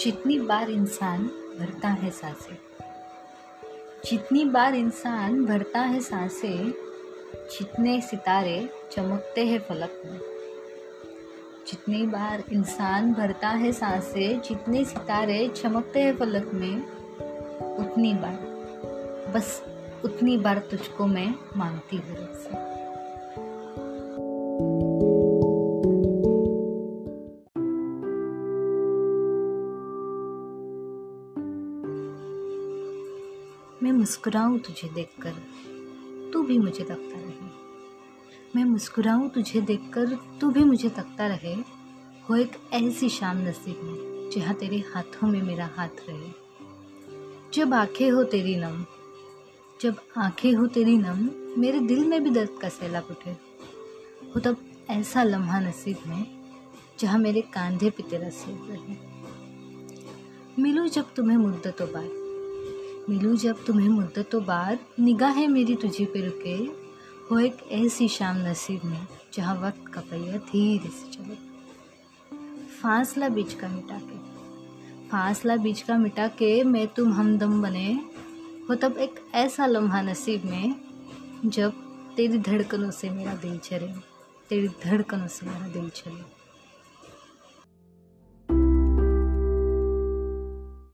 जितनी बार इंसान भरता है साँसें, जितनी बार इंसान भरता है साँसें, जितने सितारे चमकते हैं फलक में। जितनी बार इंसान भरता है साँसें, जितने सितारे चमकते हैं फलक में, उतनी बार, बस उतनी बार तुझको मैं मांगती हूँ। मैं मुस्कुराऊं तुझे देखकर, तू भी मुझे तकता रहे। मैं मुस्कुराऊं तुझे देखकर, तू भी मुझे तकता रहे। हो एक ऐसी शाम नसीब में, जहाँ तेरे हाथों में मेरा हाथ रहे। जब आँखें हो तेरी नम, जब आँखें हो तेरी नम, मेरे दिल में भी दर्द का सैलाब उठे। हो तब ऐसा लम्हा नसीब में, जहाँ मेरे कांधे पे तेरा सिर रहे। मिलो जब तुम्हें मुद्दतों बाद मिलूँ जब तुम्हें मुद्दतों बाद निगाहें मेरी तुझी पे रुके। हो एक ऐसी शाम नसीब में, जहाँ वक्त का पहिया धीरे से चले। फासला बीच का मिटा के फासला बीच का मिटा के मैं तुम हमदम बने। हो तब एक ऐसा लम्हा नसीब में, जब तेरी धड़कनों से मेरा दिल चले तेरी धड़कनों से मेरा दिल चले